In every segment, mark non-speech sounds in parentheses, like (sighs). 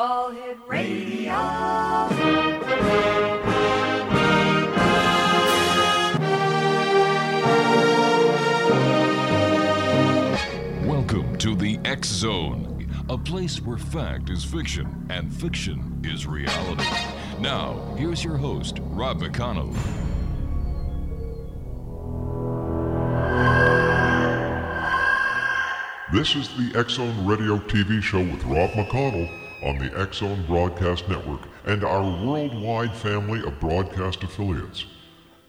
All Hit Radio. Welcome to the X Zone, a place where fact is fiction and fiction is reality. Now, here's your host, Rob McConnell. This is the X Zone Radio TV show with Rob McConnell on the Zone Broadcast Network and our worldwide family of broadcast affiliates.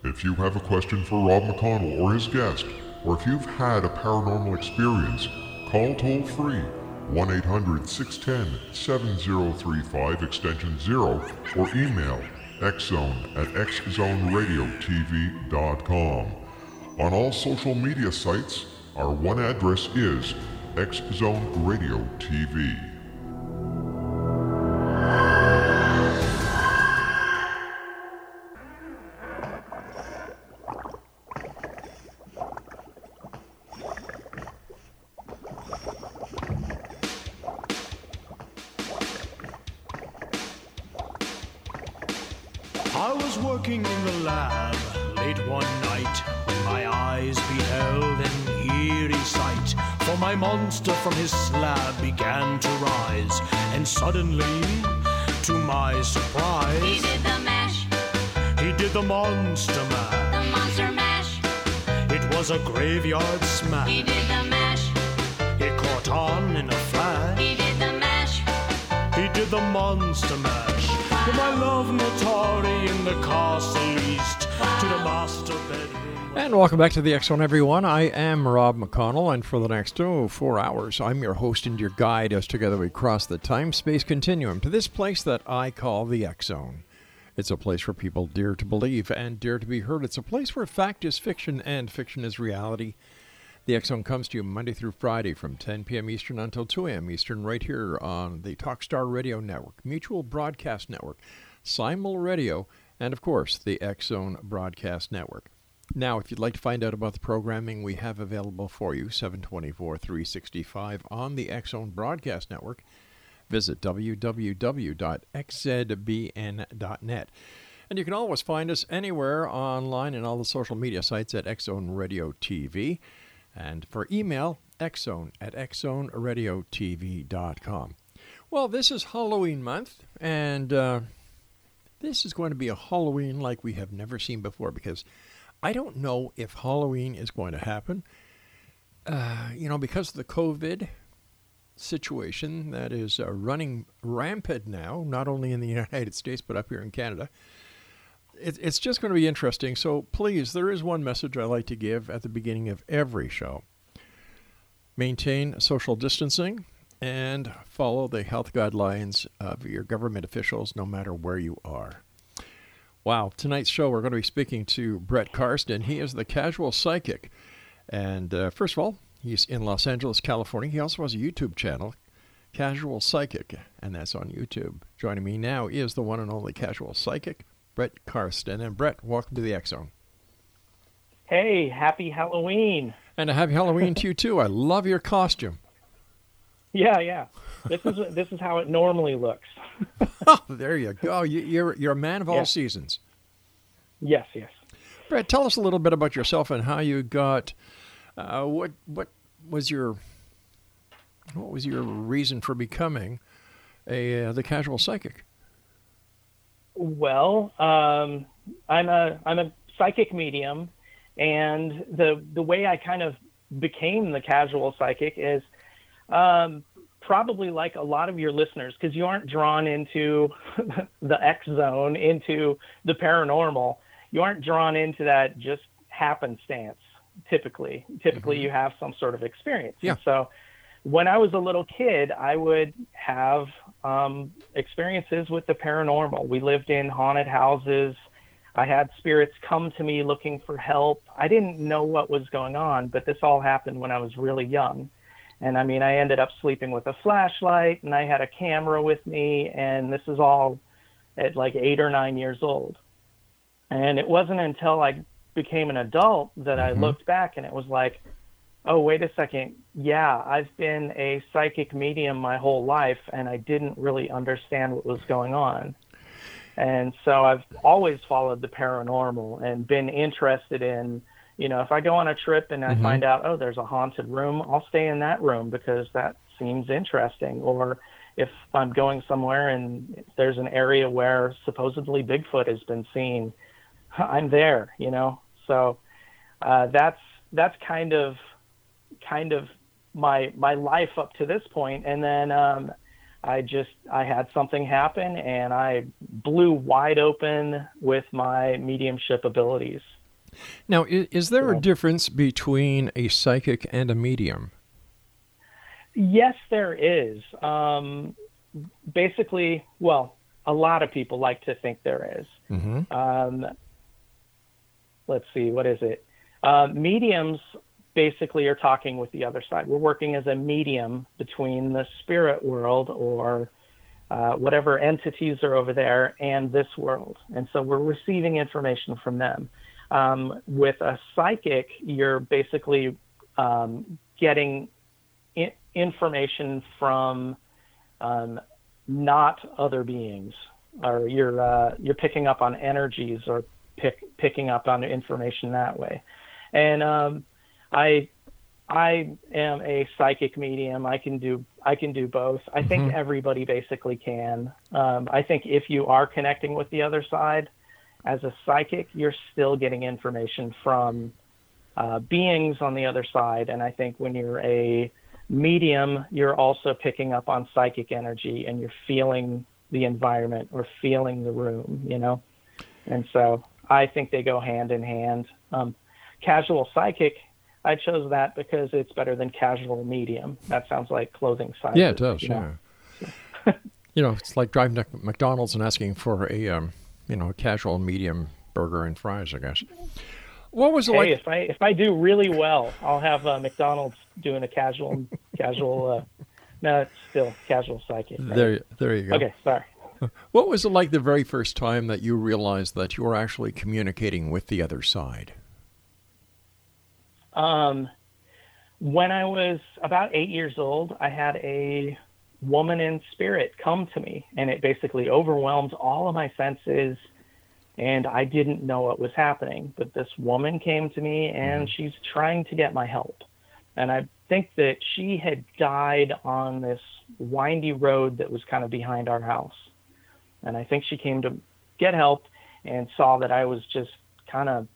If you have a question for Rob McConnell or his guest, or if you've had a paranormal experience, call toll free 1 800 610 7035 extension 0 or email xzone at xzoneradiotv.com. On all social media sites, our one address is X Zone Radio TV. Welcome back to the Zone, everyone. I am Rob McConnell, and for the next oh, four hours, I'm your host and your guide as together we cross the time space continuum to this place that I call the Zone. It's a place where people dare to believe and dare to be heard. It's a place where fact is fiction and fiction is reality. The Zone comes to you Monday through Friday from 10 p.m. Eastern until 2 a.m. Eastern, right here on the Talkstar Radio Network, Mutual Broadcast Network, Simul Radio, and of course, the Zone Broadcast Network. Now, if you'd like to find out about the programming we have available for you, 724 365 on the Zone Broadcast Network, visit www.xzbn.net. And you can always find us anywhere online and all the social media sites at Xzone Radio TV. And for email, xzone at xzoneradiotv.com. Well, this is Halloween month, and uh, this is going to be a Halloween like we have never seen before because I don't know if Halloween is going to happen. Uh, you know, because of the COVID situation that is uh, running rampant now, not only in the (laughs) United States but up here in Canada. It, it's just going to be interesting. So please, there is one message I like to give at the beginning of every show maintain social distancing and follow the health guidelines of your government officials no matter where you are. Wow, tonight's show we're going to be speaking to Brett Carsten. He is the casual psychic. And uh, first of all, he's in Los Angeles, California. He also has a YouTube channel, Casual Psychic, and that's on YouTube. Joining me now is the one and only Casual Psychic, Brett Carsten. And Brett, welcome to the X Zone. Hey, happy Halloween. And a happy Halloween to you too. I love your costume. Yeah, yeah. This is this is how it normally looks. (laughs) oh, there you go. You, you're you're a man of all Yeah. seasons. Yes, yes. Brett, tell us a little bit about yourself and how you got. Uh, what what was your what was your reason for becoming a uh, the casual psychic? Well, um, I'm a I'm a psychic medium, and the the way I kind of became the casual psychic is um, probably like a lot of your listeners because you aren't drawn into (laughs) the X zone, into the paranormal. You aren't drawn into that just happenstance. Typically, typically Mm-hmm. you have some sort of experience. Yeah. So when I was a little kid, I would have um, experiences with the paranormal. We lived in haunted houses. I had spirits come to me looking for help. I didn't know what was going on, but this all happened when I was really young. And I mean, I ended up sleeping with a flashlight and I had a camera with me, and this is all at like eight or nine years old. And it wasn't until I became an adult that I mm-hmm. looked back and it was like, oh, wait a second. Yeah, I've been a psychic medium my whole life, and I didn't really understand what was going on. And so I've always followed the paranormal and been interested in, you know, if I go on a trip and I Mhm. find out, oh, there's a haunted room, I'll stay in that room because that seems interesting. Or if I'm going somewhere and there's an area where supposedly Bigfoot has been seen, (laughs) I'm there, you know. So uh, that's that's kind of kind of my my life up to this point, and then um, I just I had something happen, and I blew wide open with my mediumship abilities. Now, is, is there a difference between a psychic and a medium? Yes, there is. Um, basically, well, a lot of people like to think there is. Mm-hmm. Um, let's see, what is it? Uh, mediums basically are talking with the other side. We're working as a medium between the spirit world or uh, whatever entities are over there and this world. And so we're receiving information from them. Um, with a psychic, you're basically um, getting I- information from um, not other beings, or you're uh, you're picking up on energies or pick, picking up on information that way. And um, I I am a psychic medium. I can do I can do both. I think Mhm. everybody basically can. Um, I think if you are connecting with the other side as a psychic, you're still getting information from uh, beings on the other side. And I think when you're a medium, you're also picking up on psychic energy and you're feeling the environment or feeling the room, you know? And so I think they go hand in hand. Um, casual psychic, I chose that because it's better than casual medium. That sounds like clothing sizes. Yeah, it does. you know? Yeah. (laughs) you know, it's like driving to McDonald's and asking for a, um, you know, a casual medium burger and fries. I guess. What was it Hey, like? if I if I do really well, I'll have uh, McDonald's doing a casual casual. Uh, no, it's still casual psychic. right? There, there you go. Okay, sorry. (laughs) What was it like the very first time that you realized that you were actually communicating with the other side? Um, when I was about eight years old, I had a woman in spirit come to me, and it basically overwhelmed all of my senses, and I didn't know what was happening. But this woman came to me, and she's trying to get my help. And I think that she had died on this windy road that was kind of behind our house. And I think she came to get help and saw that I was just kind of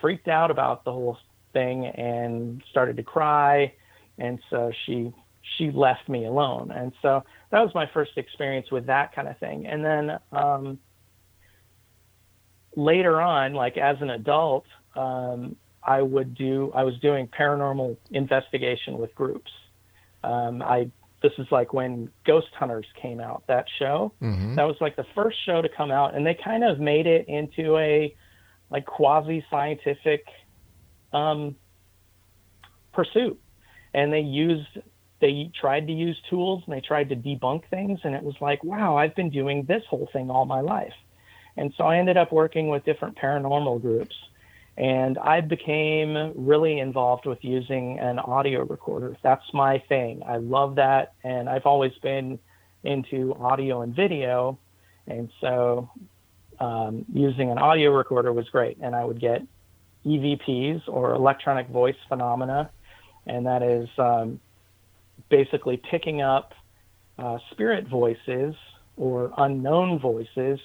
freaked out about the whole thing and started to cry and so she she left me alone and so that was my first experience with that kind of thing and then um later on like as an adult um I would do I was doing paranormal investigation with groups. Um I this is like when Ghost Hunters came out that show. Mm-hmm. that was like the first show to come out and they kind of made it into a like quasi scientific um, pursuit. And they used they tried to use tools and they tried to debunk things and it was like wow i've been doing this whole thing all my life and so i ended up working with different paranormal groups and i became really involved with using an audio recorder. That's my thing. I love that and i've always been into audio and video and so um, using an audio recorder was great and i would get evps or electronic voice phenomena and that is um, basically picking up uh, spirit voices or unknown voices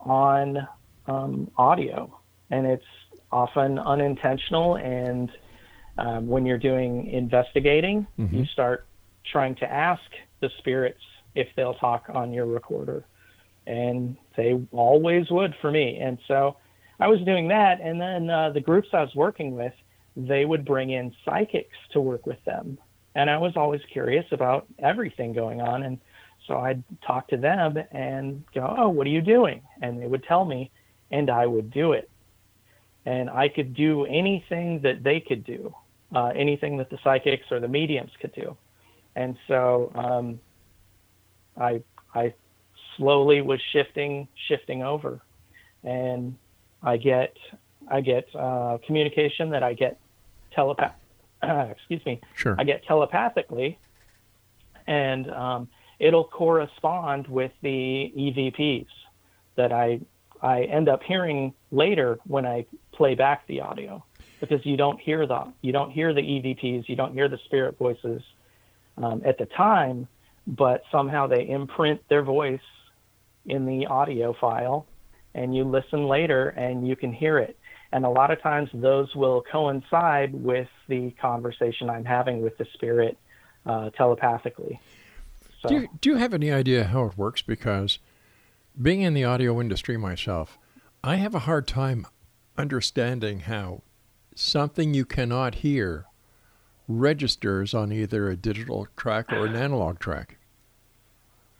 on um, audio, and it's often unintentional. And um, when you're doing investigating, Mhm. you start trying to ask the spirits if they'll talk on your recorder, and they always would for me. And so I was doing that, and then uh, the groups I was working with, they would bring in psychics to work with them, and I was always curious about everything going on, and so I'd talk to them and go, "Oh, what are you doing?" And they would tell me, and I would do it, and I could do anything that they could do, uh, anything that the psychics or the mediums could do, and so um, I I slowly was shifting shifting over, and I get I get uh, communication that I get telepath. (clears throat) excuse me. Sure. I get telepathically, and um, it'll correspond with the EVPs that I I end up hearing later when I play back the audio because you don't hear the you don't hear the EVPs you don't hear the spirit voices um, at the time, but somehow they imprint their voice in the audio file, and you listen later and you can hear it. And a lot of times those will coincide with the conversation I'm having with the spirit uh, telepathically. So, Do you, do you have any idea how it works? Because being in the audio industry myself, I have a hard time understanding how something you cannot hear registers on either a digital track or an analog track.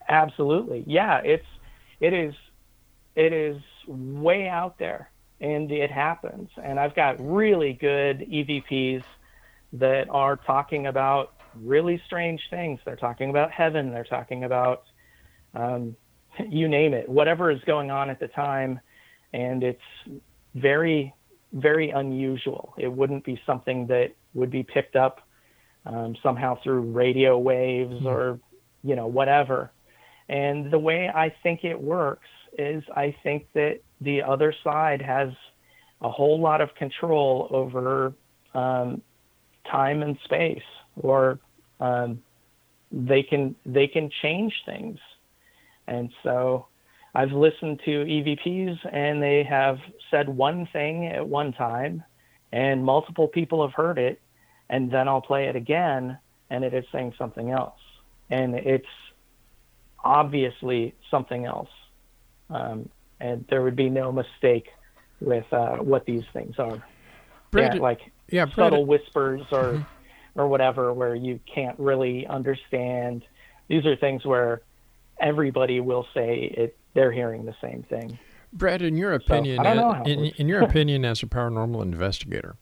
Absolutely. Yeah, it's it is it is way out there and it happens. And I've got really good EVPs that are talking about really strange things. They're talking about heaven, they're talking about um, you name it, whatever is going on at the time and it's very very unusual. It wouldn't be something that would be picked up um, somehow through radio waves or you know whatever. And the way I think it works is I think that the other side has a whole lot of control over um, time and space, or um, they can they can change things. And so I've listened to EVPs and they have said one thing at one time, and multiple people have heard it, and then I'll play it again, and it is saying something else. And it's obviously something else. Um, and there would be no mistake with uh, what these things are. Brandon- yeah, like yeah, subtle whispers or or whatever where you can't really understand. These are things where everybody will say it they're hearing the same thing. Brad, in your opinion, know uh, in, in your (laughs) opinion as a paranormal investigator,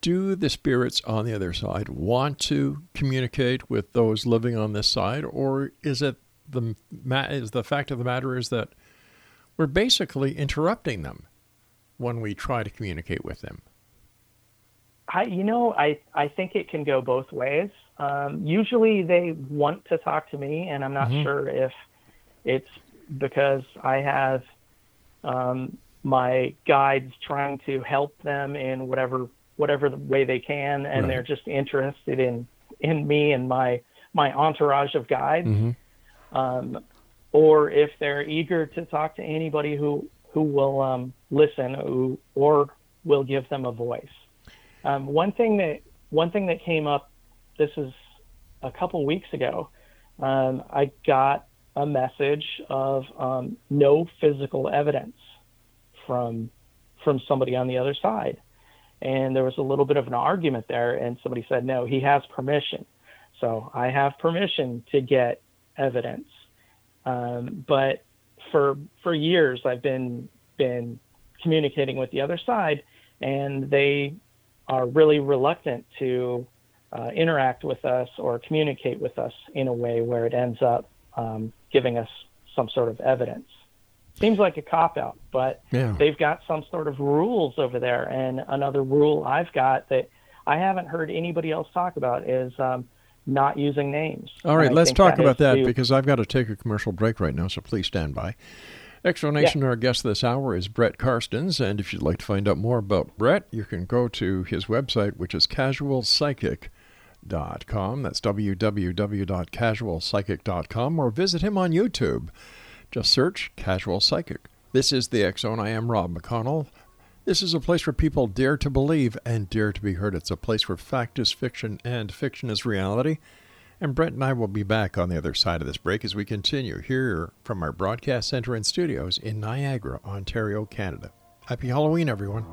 do the spirits on the other side want to communicate with those living on this side, or is it the is the fact of the matter is that we're basically interrupting them when we try to communicate with them? I, you know, I, I think it can go both ways. Um, usually they want to talk to me, and I'm not Mhm. sure if it's because I have um, my guides trying to help them in whatever whatever the way they can, and Right. they're just interested in in me and my my entourage of guides, um, or if they're eager to talk to anybody who who will um, listen who, or will give them a voice. Um, one thing that one thing that came up, this is a couple weeks ago. Um, I got a message of um, no physical evidence from from somebody on the other side, and there was a little bit of an argument there. And somebody said, no, he has permission. So I have permission to get evidence. Um, but for for years, I've been been communicating with the other side, and they are really reluctant to uh, interact with us or communicate with us in a way where it ends up um, giving us some sort of evidence. Seems like a cop out, but Yeah. they've got some sort of rules over there. And another rule I've got that I haven't heard anybody else talk about is um, not using names. All right, let's talk that about that because I've got to take a commercial break right now, so please stand by. Explanation, our guest this hour is Brett Carstens, and if you'd like to find out more about Brett, you can go to his website, which is casualpsychic.com. That's www.casualpsychic.com or visit him on YouTube. Just search Casual Psychic. This is the Zone. I am Rob McConnell. This is a place where people dare to believe and dare to be heard. It's a place where fact is fiction and fiction is reality. And Brett and I will be back on the other side of this break as we continue here from our broadcast center and studios in Niagara, Ontario, Canada. Happy Halloween, everyone.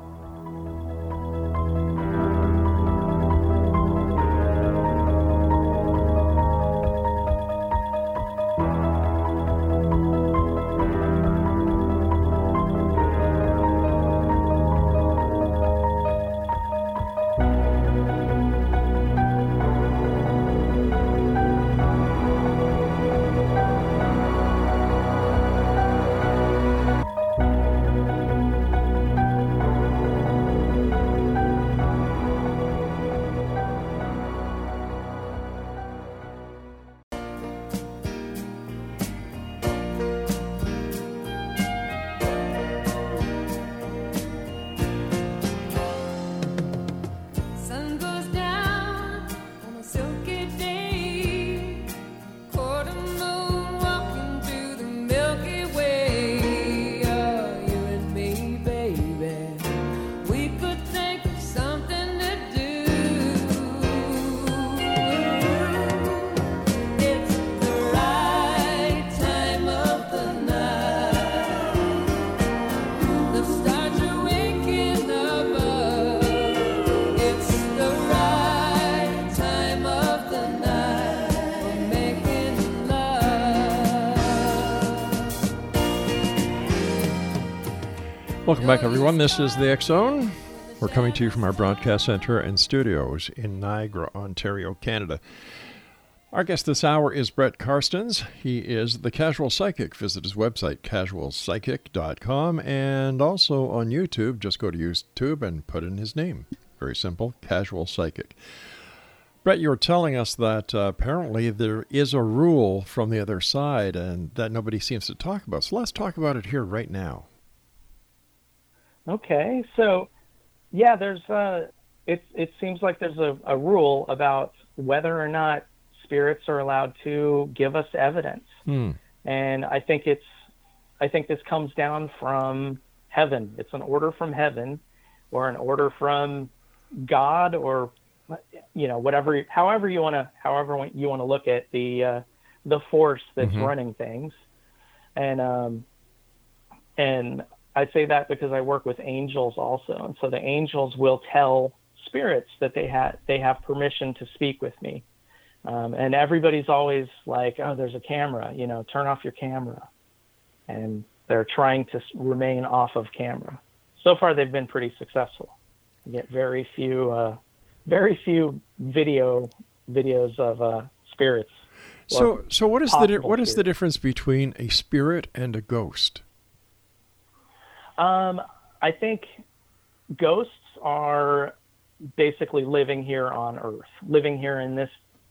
Welcome back, everyone. This is the Zone. We're coming to you from our broadcast center and studios in Niagara, Ontario, Canada. Our guest this hour is Brett Carstens. He is the Casual Psychic. Visit his website, casualpsychic.com, and also on YouTube. Just go to YouTube and put in his name. Very simple, Casual Psychic. Brett, you were telling us that uh, apparently there is a rule from the other side and that nobody seems to talk about. So let's talk about it here right now. Okay, so yeah, there's uh it it seems like there's a, a rule about whether or not spirits are allowed to give us evidence. Hmm. And I think it's I think this comes down from heaven. It's an order from heaven or an order from God or you know, whatever however you want to however you want to look at the uh the force that's Mhm. running things. And um and I say that because I work with angels also, and so the angels will tell spirits that they have they have permission to speak with me. Um, and everybody's always like, "Oh, there's a camera," you know, turn off your camera, and they're trying to remain off of camera. So far, they've been pretty successful. You get very few, uh, very few video videos of uh, spirits. So, so what is the what is the difference between a spirit and a ghost? Um, I think ghosts are basically living here on Earth, living here in this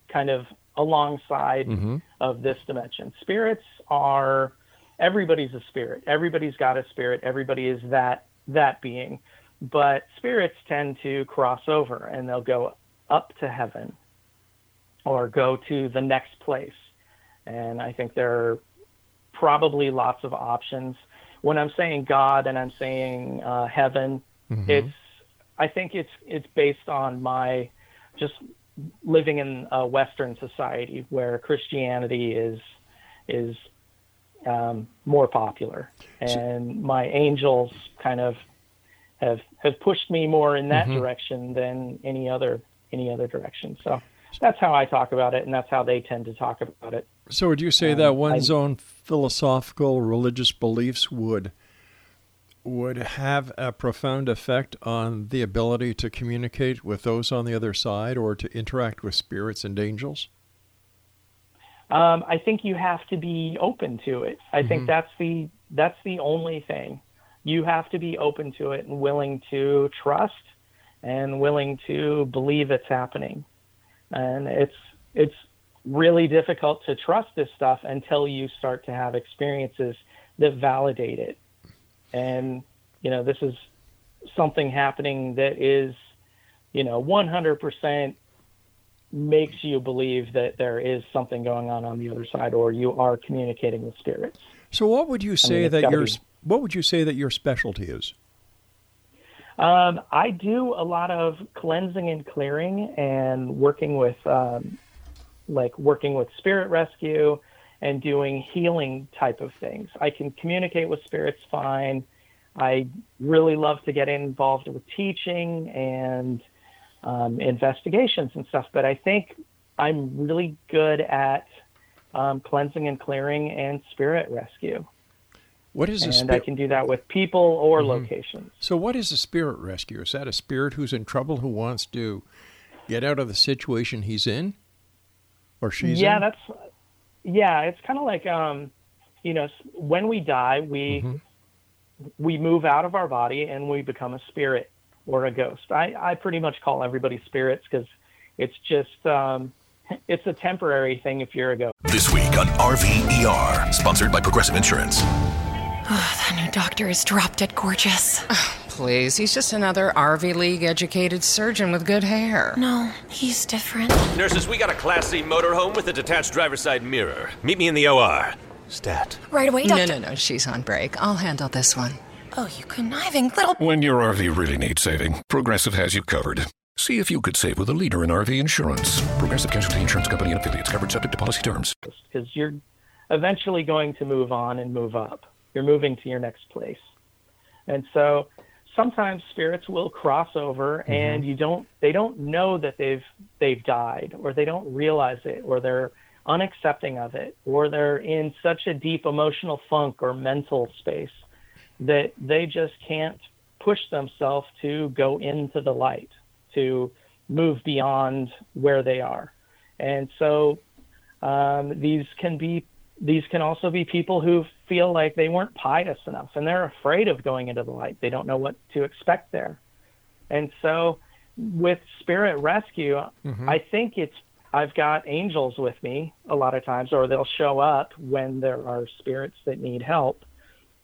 kind of alongside Mhm. of this dimension. Spirits are everybody's a spirit. Everybody's got a spirit. Everybody is that that being. But spirits tend to cross over and they'll go up to heaven or go to the next place. And I think there are probably lots of options. When I'm saying God and I'm saying uh, heaven, Mhm. it's I think it's it's based on my just living in a Western society where Christianity is is um, more popular, and my angels kind of have have pushed me more in that Mhm. direction than any other any other direction. So that's how I talk about it, and that's how they tend to talk about it. So, would you say Um, that one's I- own philosophical, religious beliefs would would have a profound effect on the ability to communicate with those on the other side, or to interact with spirits and angels? Um, I think you have to be open to it. I Mhm. think that's the that's the only thing. You have to be open to it and willing to trust and willing to believe it's happening. And it's it's really difficult to trust this stuff until you start to have experiences that validate it. And you know, this is something happening that is, you know, 100% makes you believe that there is something going on on the other side, or you are communicating with spirits. So, what would you say it's that your be- what would you say that your specialty is? Um, I do a lot of cleansing and clearing, and working with um, like working with spirit rescue and doing healing type of things. I can communicate with spirits fine. I really love to get involved with teaching and um, investigations and stuff, but I think I'm really good at um, cleansing and clearing and spirit rescue. What is a and I can do that with people or Mhm. locations. So, what is a spirit rescue? Is that a spirit who's in trouble who wants to get out of the situation he's in, or she's yeah, in? that's yeah. It's kind of like um, you know, when we die, we Mm-hmm. we move out of our body and we become a spirit or a ghost. I I pretty much call everybody spirits because it's just um, it's a temporary thing if you're a ghost. This week on RVER, sponsored by Progressive Insurance. That new doctor is drop dead gorgeous. (sighs) Please, he's just another RV League educated surgeon with good hair. No, he's different. Nurses, we got a Class C motorhome with a detached driver's side mirror. Meet me in the OR. Stat. Right away, No, doctor. no, no, she's on break. I'll handle this one. Oh, you conniving little. When your RV really needs saving, Progressive has you covered. See if you could save with a leader in RV insurance. Progressive Casualty Insurance Company and affiliates covered subject to policy terms. because you're eventually going to move on and move up. You're moving to your next place. And so sometimes spirits will cross over and you don't they don't know that they've they've died or they don't realize it or they're unaccepting of it or they're in such a deep emotional funk or mental space that they just can't push themselves to go into the light, to move beyond where they are. And so um, these can be these can also be people who feel like they weren't pious enough and they're afraid of going into the light. They don't know what to expect there. And so with spirit rescue, Mhm. I think it's I've got angels with me a lot of times or they'll show up when there are spirits that need help.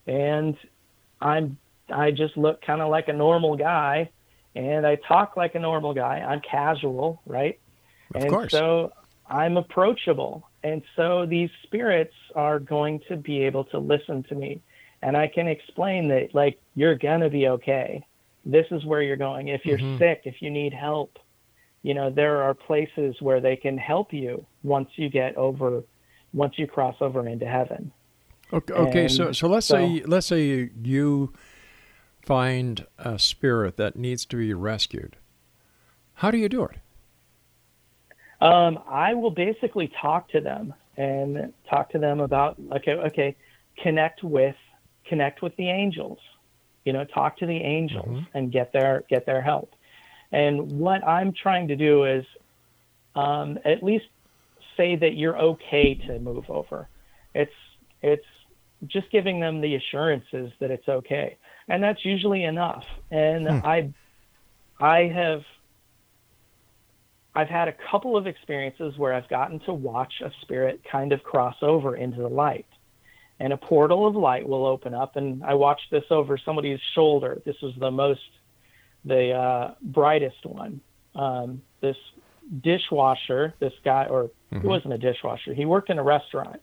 And I'm I just look kind of like a normal guy and I talk like a normal guy. I'm casual, right? Of and course. so I'm approachable. And so these spirits are going to be able to listen to me. And I can explain that, like, you're going to be okay. This is where you're going. If you're Mhm. sick, if you need help, you know, there are places where they can help you once you get over, once you cross over into heaven. Okay, okay so so let's so- say let's say you find a spirit that needs to be rescued. How do you do it? Um, I will basically talk to them and talk to them about okay, okay, connect with connect with the angels. You know, talk to the angels and get their get their help. And what I'm trying to do is um, at least say that you're okay to move over. It's it's just giving them the assurances that it's okay, and that's usually enough. And Hmm. I I have I've had a couple of experiences where I've gotten to watch a spirit kind of cross over into the light. And a portal of light will open up, and I watched this over somebody's shoulder. This was the most, the uh, brightest one. Um, this dishwasher, this guy, or Mhm. he wasn't a dishwasher. He worked in a restaurant,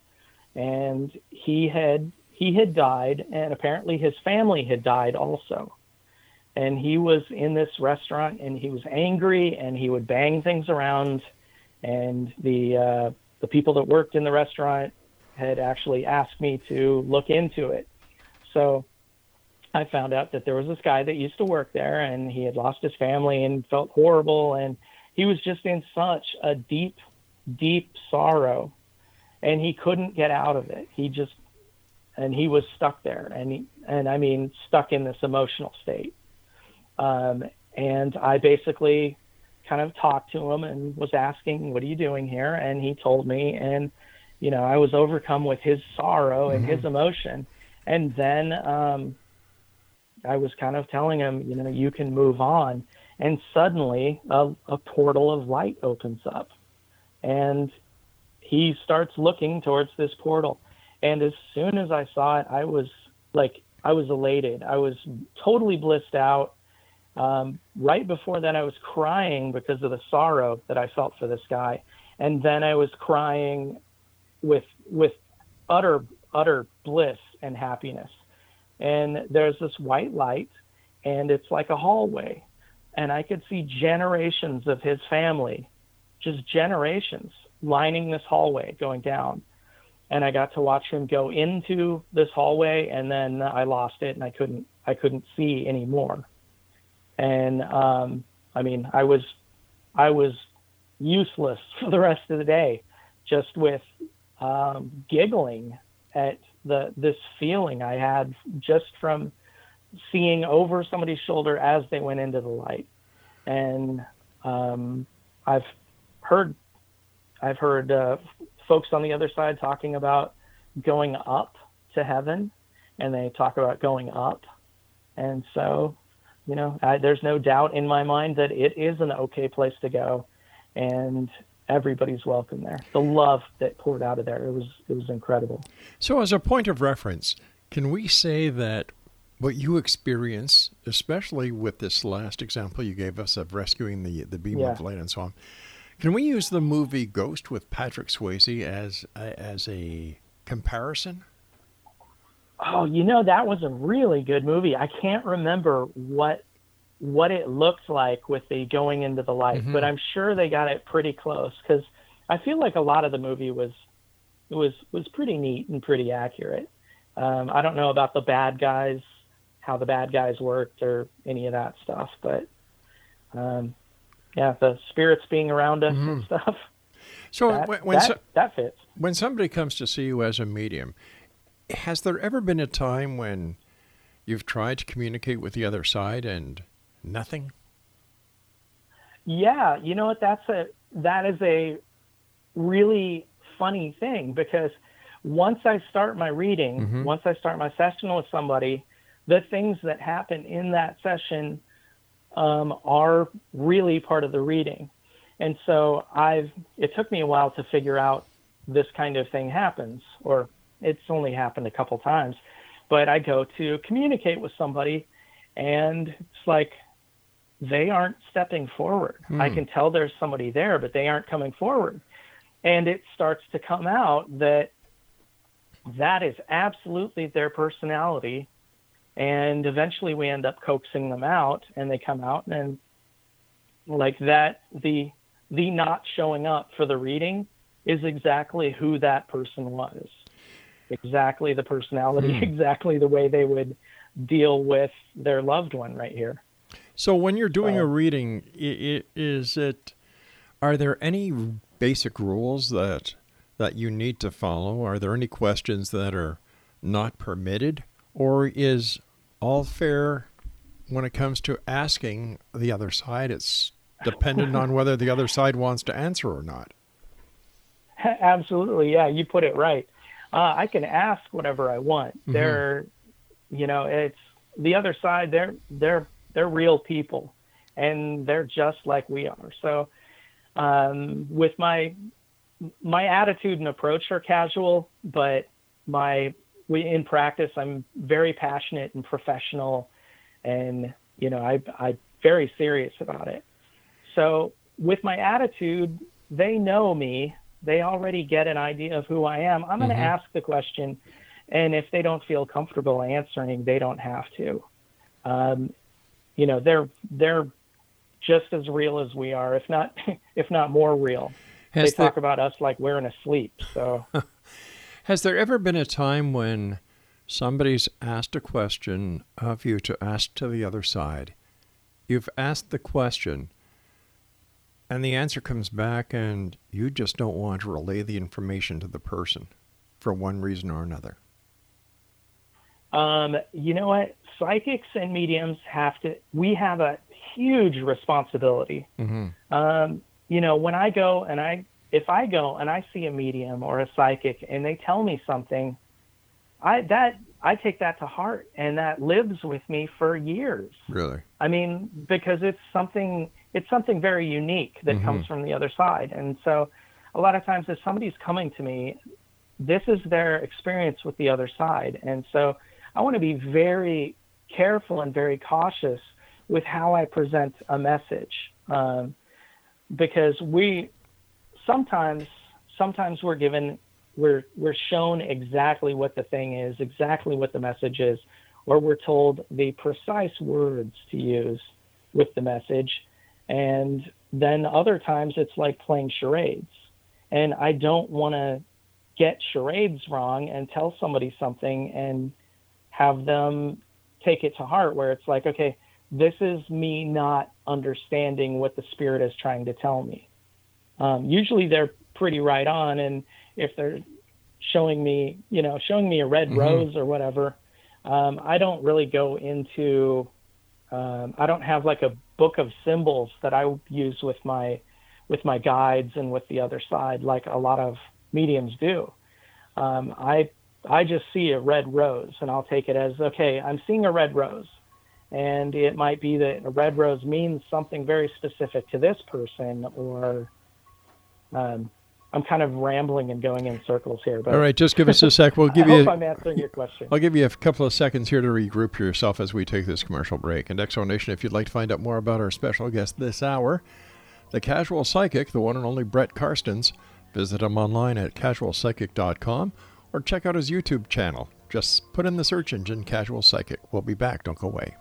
and he had he had died, and apparently his family had died also and he was in this restaurant and he was angry and he would bang things around and the uh, the people that worked in the restaurant had actually asked me to look into it. So I found out that there was this guy that used to work there and he had lost his family and felt horrible and he was just in such a deep deep sorrow and he couldn't get out of it. He just and he was stuck there and he, and I mean stuck in this emotional state um, and I basically kind of talked to him and was asking, "What are you doing here?" And he told me, and you know, I was overcome with his sorrow and his emotion. And then um, I was kind of telling him, you know, you can move on. And suddenly, a, a portal of light opens up, and he starts looking towards this portal. And as soon as I saw it, I was like, I was elated. I was totally blissed out um, right before that, I was crying because of the sorrow that I felt for this guy, and then I was crying with with utter utter bliss and happiness. And there's this white light, and it's like a hallway, and I could see generations of his family, just generations lining this hallway going down. And I got to watch him go into this hallway, and then I lost it, and I couldn't I couldn't see anymore and um, I mean, I was I was useless (laughs) for the rest of the day, just with um, giggling at the this feeling I had just from seeing over somebody's shoulder as they went into the light, and um, I've heard I've heard uh, folks on the other side talking about going up to heaven, and they talk about going up, and so you know, I, there's no doubt in my mind that it is an okay place to go, and everybody's welcome there. The love that poured out of there, it was it was incredible. So, as a point of reference, can we say that what you experience, especially with this last example you gave us of rescuing the the beam Yeah. of light and so on, can we use the movie Ghost with Patrick Swayze as as a comparison? Oh, you know, that was a really good movie. I can't remember what what it looked like with the going into the light, Mhm. but I'm sure they got it pretty close because I feel like a lot of the movie was was was pretty neat and pretty accurate. Um, I don't know about the bad guys, how the bad guys worked or any of that stuff, but um, yeah, the spirits being around us and stuff. So that, when, when that, so- that fits. when somebody comes to see you as a medium, has there ever been a time when you've tried to communicate with the other side and nothing? Yeah, you know what? That's a that is a really funny thing because once I start my reading, Mhm. once I start my session with somebody, the things that happen in that session um, are really part of the reading. And so I've it took me a while to figure out this kind of thing happens, or it's only happened a couple times. But I go to communicate with somebody, and it's like they aren't stepping forward. I Hmm. can tell there's somebody there, but they aren't coming forward. And it starts to come out that that is absolutely their personality. And eventually we end up coaxing them out and they come out and like that the the not showing up for the reading is exactly who that person was. Exactly the personality, Hmm. (laughs) exactly the way they would deal with their loved one right here. So when you're doing a reading, i- i- is it are there any basic rules that that you need to follow? Are there any questions that are not permitted or is all fair when it comes to asking the other side? It's dependent on whether the other side wants to answer or not. (laughs) Absolutely, yeah, you put it right. Uh, I can ask whatever I want. Mhm. They're, you know, it's the other side. They're they're they're real people, and they're just like we are. So, um, with my my attitude and approach are casual, but my we in practice I'm very passionate and professional, and you know I I'm very serious about it. So with my attitude, they know me. They already get an idea of who I am. I'm going to Mhm. ask the question, and if they don't feel comfortable answering, they don't have to. Um, you know, they're they're just as real as we are, if not (laughs) if not more real. Has they talk about us like we're in a sleep. So (laughs) Has there ever been a time when somebody's asked a question of you to ask to the other side? You've asked the question, and the answer comes back, and you just don't want to relay the information to the person for one reason or another. Um, you know what? Psychics and mediums have to, we have a huge responsibility. Mm-hmm. Um, you know, when I go and I, if I go and I see a medium or a psychic and they tell me something, I, that, I take that to heart and that lives with me for years. Really? I mean, because it's something it's something very unique that Mhm. comes from the other side. And so a lot of times if somebody's coming to me, this is their experience with the other side. And so I want to be very careful and very cautious with how I present a message, um, because we sometimes sometimes we're given we're we're shown exactly what the thing is, exactly what the message is, or we're told the precise words to use with the message, and then other times it's like playing charades, and I don't want to get charades wrong and tell somebody something and have them take it to heart where it's like okay this is me not understanding what the spirit is trying to tell me. Um, usually they're pretty right on and if they're showing me you know showing me a red Mhm. rose or whatever um, i don't really go into um, i don't have like a book of symbols that i use with my with my guides and with the other side like a lot of mediums do um, i i just see a red rose and i'll take it as okay i'm seeing a red rose and it might be that a red rose means something very specific to this person or um, i'm kind of rambling and going in circles here but All right, just give us a sec. We'll (laughs) give I you. hope i'm answering your question I'll give you a couple of seconds here to regroup yourself as we take this commercial break. And Exo Nation, if you'd like to find out more about our special guest this hour, the casual psychic, the one and only Brett Carstens, visit him online at casualpsychic.com or check out his YouTube channel. Just put in the search engine Casual Psychic. We'll be back. Don't go away.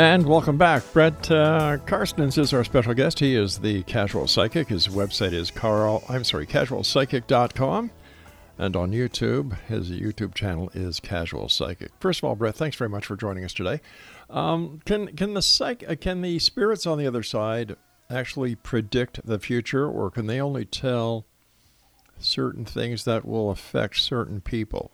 And welcome back. Brett uh, Carstens is our special guest. He is the Casual Psychic. His website is Carl, I'm sorry, casualpsychic.com. And on YouTube, his YouTube channel is Casual Psychic. First of all, Brett, thanks very much for joining us today. Um, can can the psych uh, can the spirits on the other side actually predict the future, or can they only tell certain things that will affect certain people?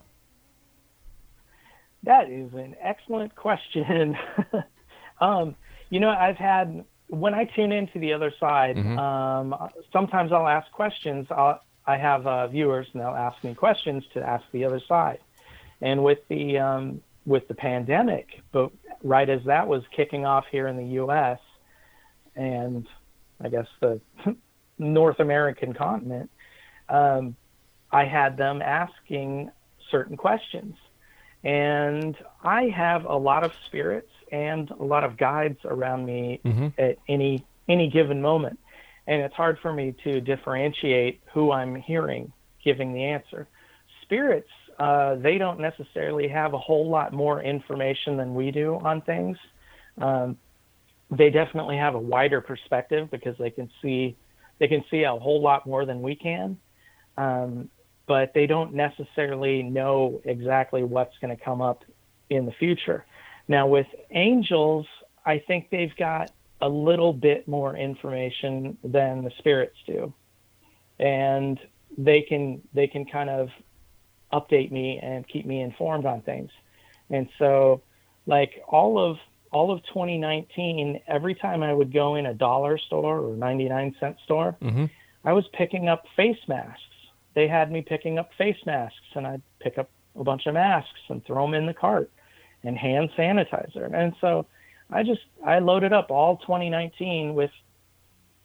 That is an excellent question. (laughs) um, you know, I've had when I tune into the other side. Mhm. Um, sometimes I'll ask questions. I'll, I have uh, viewers, and they'll ask me questions to ask the other side. And with the um, with the pandemic, but right as that was kicking off here in the U.S. and I guess the (laughs) North American continent, um, I had them asking certain questions. And I have a lot of spirits and a lot of guides around me Mhm. at any any given moment. And it's hard for me to differentiate who I'm hearing giving the answer. Spirits, uh, they don't necessarily have a whole lot more information than we do on things. Um, they definitely have a wider perspective because they can see they can see a whole lot more than we can um, but they don't necessarily know exactly what's going to come up in the future now with angels i think they've got a little bit more information than the spirits do. And they can they can kind of update me and keep me informed on things. And so like all of all of 2019 every time i would go in a dollar store or 99 cent store Mm-hmm. i was picking up face masks. They had me picking up face masks and i'd pick up a bunch of masks and throw them in the cart and hand sanitizer and so i just i loaded up all 2019 with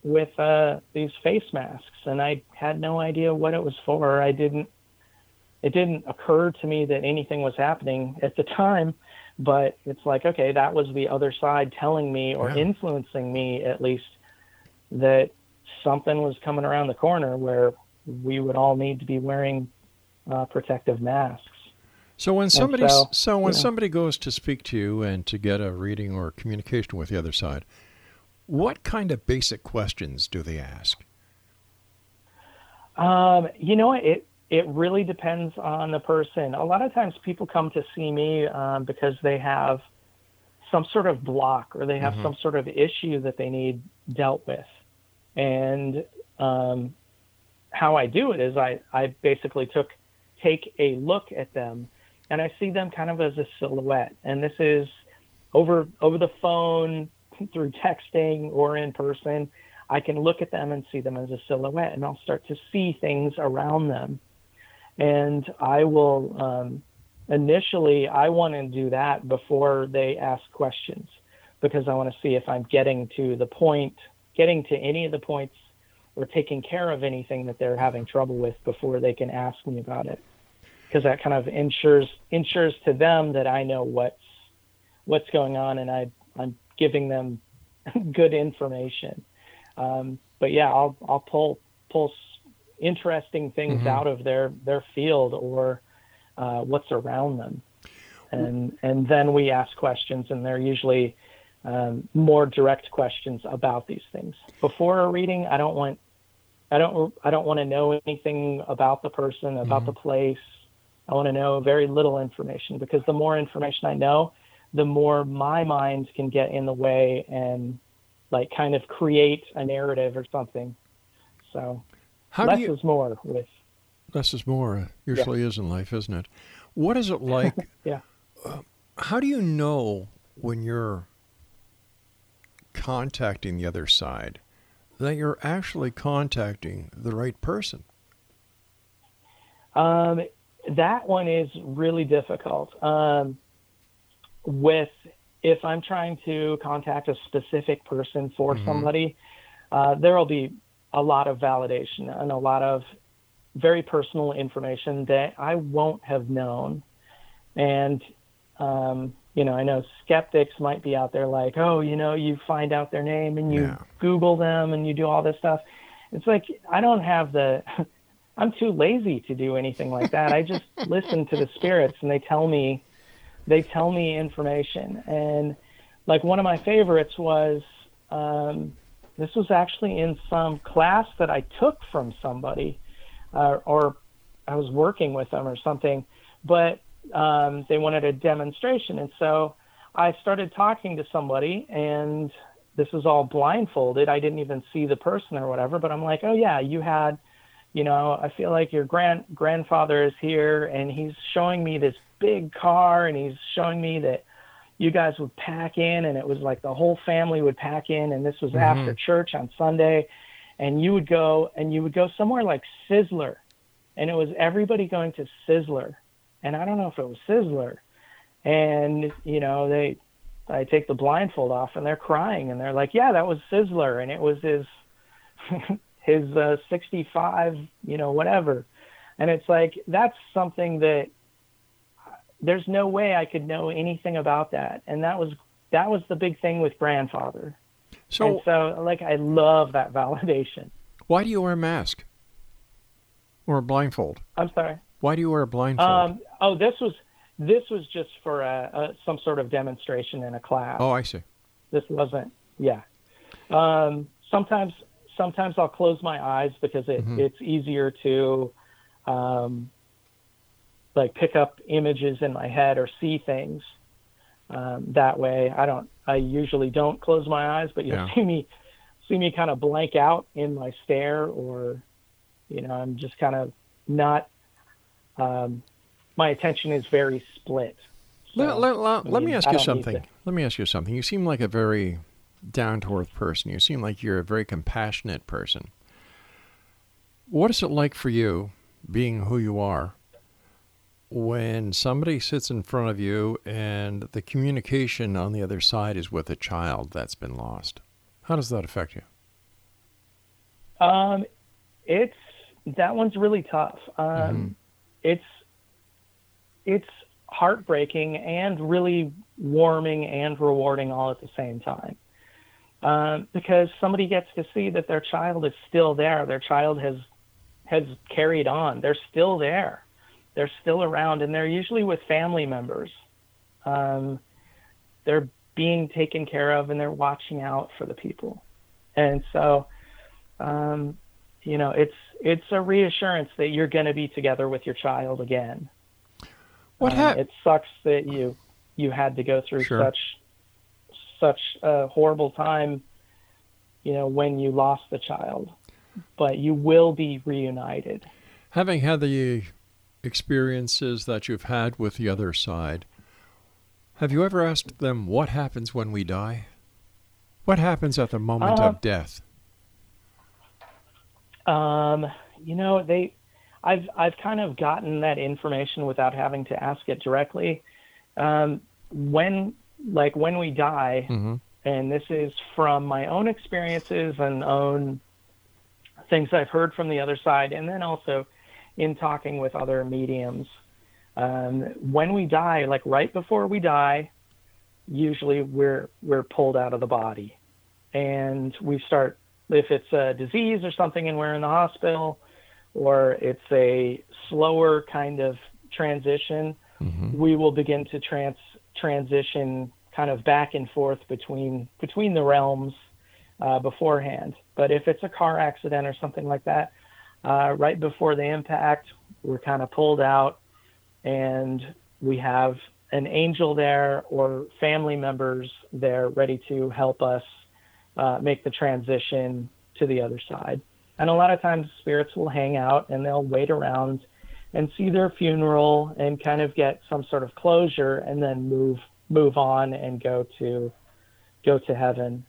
with uh, these face masks and i had no idea what it was for i didn't it didn't occur to me that anything was happening at the time but it's like okay that was the other side telling me or Yeah. influencing me at least that something was coming around the corner where we would all need to be wearing uh, protective masks. So when somebody so, so, when know. somebody goes to speak to you and to get a reading or communication with the other side, what kind of basic questions do they ask? Um, you know, it it really depends on the person. A lot of times, people come to see me um, because they have some sort of block or they have Mhm. some sort of issue that they need dealt with. And um, how I do it is I I basically took take a look at them and I see them kind of as a silhouette. And this is over over the phone, (laughs) through texting or in person. I can look at them and see them as a silhouette, and I'll start to see things around them. And I will um, initially I want to do that before they ask questions because I want to see if I'm getting to the point, getting to any of the points or taking care of anything that they're having trouble with before they can ask me about it. Because that kind of ensures ensures to them that I know what's what's going on and I I'm giving them (laughs) good information. Um, but yeah, I'll I'll pull pull interesting things Mhm. out of their their field or uh, what's around them, and and then we ask questions, and they're usually um, more direct questions about these things. Before a reading, I don't want I don't I don't want to know anything about the person, about the place. I want to know very little information because the more information I know, the more my mind can get in the way and like kind of create a narrative or something. So How less you- is more with Less is more. uh, Usually is in life, isn't it? What is it like? (laughs) yeah. How do you know when you're contacting the other side that you're actually contacting the right person? Um, that one is really difficult. Um, with if I'm trying to contact a specific person for Mhm. somebody, uh, there will be a lot of validation and a lot of very personal information that I won't have known. And um, you know, I know skeptics might be out there like, oh, you know, you find out their name and you Yeah. Google them and you do all this stuff. It's like I don't have the (laughs) I'm too lazy to do anything like that. I just (laughs) listen to the spirits and they tell me they tell me information. And like one of my favorites was um, this was actually in some class that I took from somebody, uh, or I was working with them or something, but um, they wanted a demonstration. And so I started talking to somebody, and this was all blindfolded. I didn't even see the person or whatever, but I'm like, oh, yeah, you had you know, I feel like your grand grandfather is here and he's showing me this big car and he's showing me that you guys would pack in and it was like the whole family would pack in and this was Mhm. after church on Sunday and you would go and you would go somewhere like Sizzler and it was everybody going to Sizzler and I don't know if it was Sizzler and you know they I take the blindfold off and they're crying and they're like yeah that was Sizzler and it was his (laughs) his uh, 65, you know, whatever. And it's like that's something that there's no way I could know anything about that. And that was that was the big thing with grandfather. So- and so like I love that (laughs) validation. Why do you wear a mask or a blindfold? I'm sorry. Why do you wear a blindfold? Um, oh, this was this was just for a, a, some sort of demonstration in a class. oh, I see. This wasn't. Yeah. Um, sometimes sometimes I'll close my eyes because it, Mhm. it's easier to um, like pick up images in my head or see things um, that way. I don't. I usually don't close my eyes, but you'll Yeah. see me see me kind of blank out in my stare, or you know, I'm just kind of not. Um, my attention is very split. Let, So, let, let, I let me ask you something. Let me ask you something. You seem like a very down to earth person. You seem like you're a very compassionate person. What is it like for you, being who you are, when somebody sits in front of you and the communication on the other side is with a child that's been lost? How does that affect you? Um, it's that one's really tough. Um, It's it's heartbreaking and really warming and rewarding all at the same time. Um, because somebody gets to see that their child is still there. Their child has has carried on. They're still there. They're still around, and they're usually with family members. Um, they're being taken care of, and they're watching out for the people. And so, um, you know, it's it's a reassurance that you're going to be together with your child again. What Um, hap- It sucks that you you had to go through Sure. such such a horrible time, you know, when you lost the child. But you will be reunited. Having had the experiences that you've had with the other side, have you ever asked them what happens when we die? What happens at the moment Uh, of death? Um, you know, they, I've I've kind of gotten that information without having to ask it directly. Um, when like when we die, Mm-hmm. and this is from my own experiences and own things I've heard from the other side, and then also in talking with other mediums. Um, when we die, like right before we die, usually we're we're pulled out of the body, and we start if it's a disease or something and we're in the hospital, or it's a slower kind of transition, we will begin to trans transition kind of back and forth between between the realms uh, beforehand. But if it's a car accident or something like that, uh, right before the impact, we're kind of pulled out, and we have an angel there or family members there ready to help us uh, make the transition to the other side. And a lot of times, spirits will hang out and they'll wait around and see their funeral and kind of get some sort of closure, and then move move on and go to go to heaven.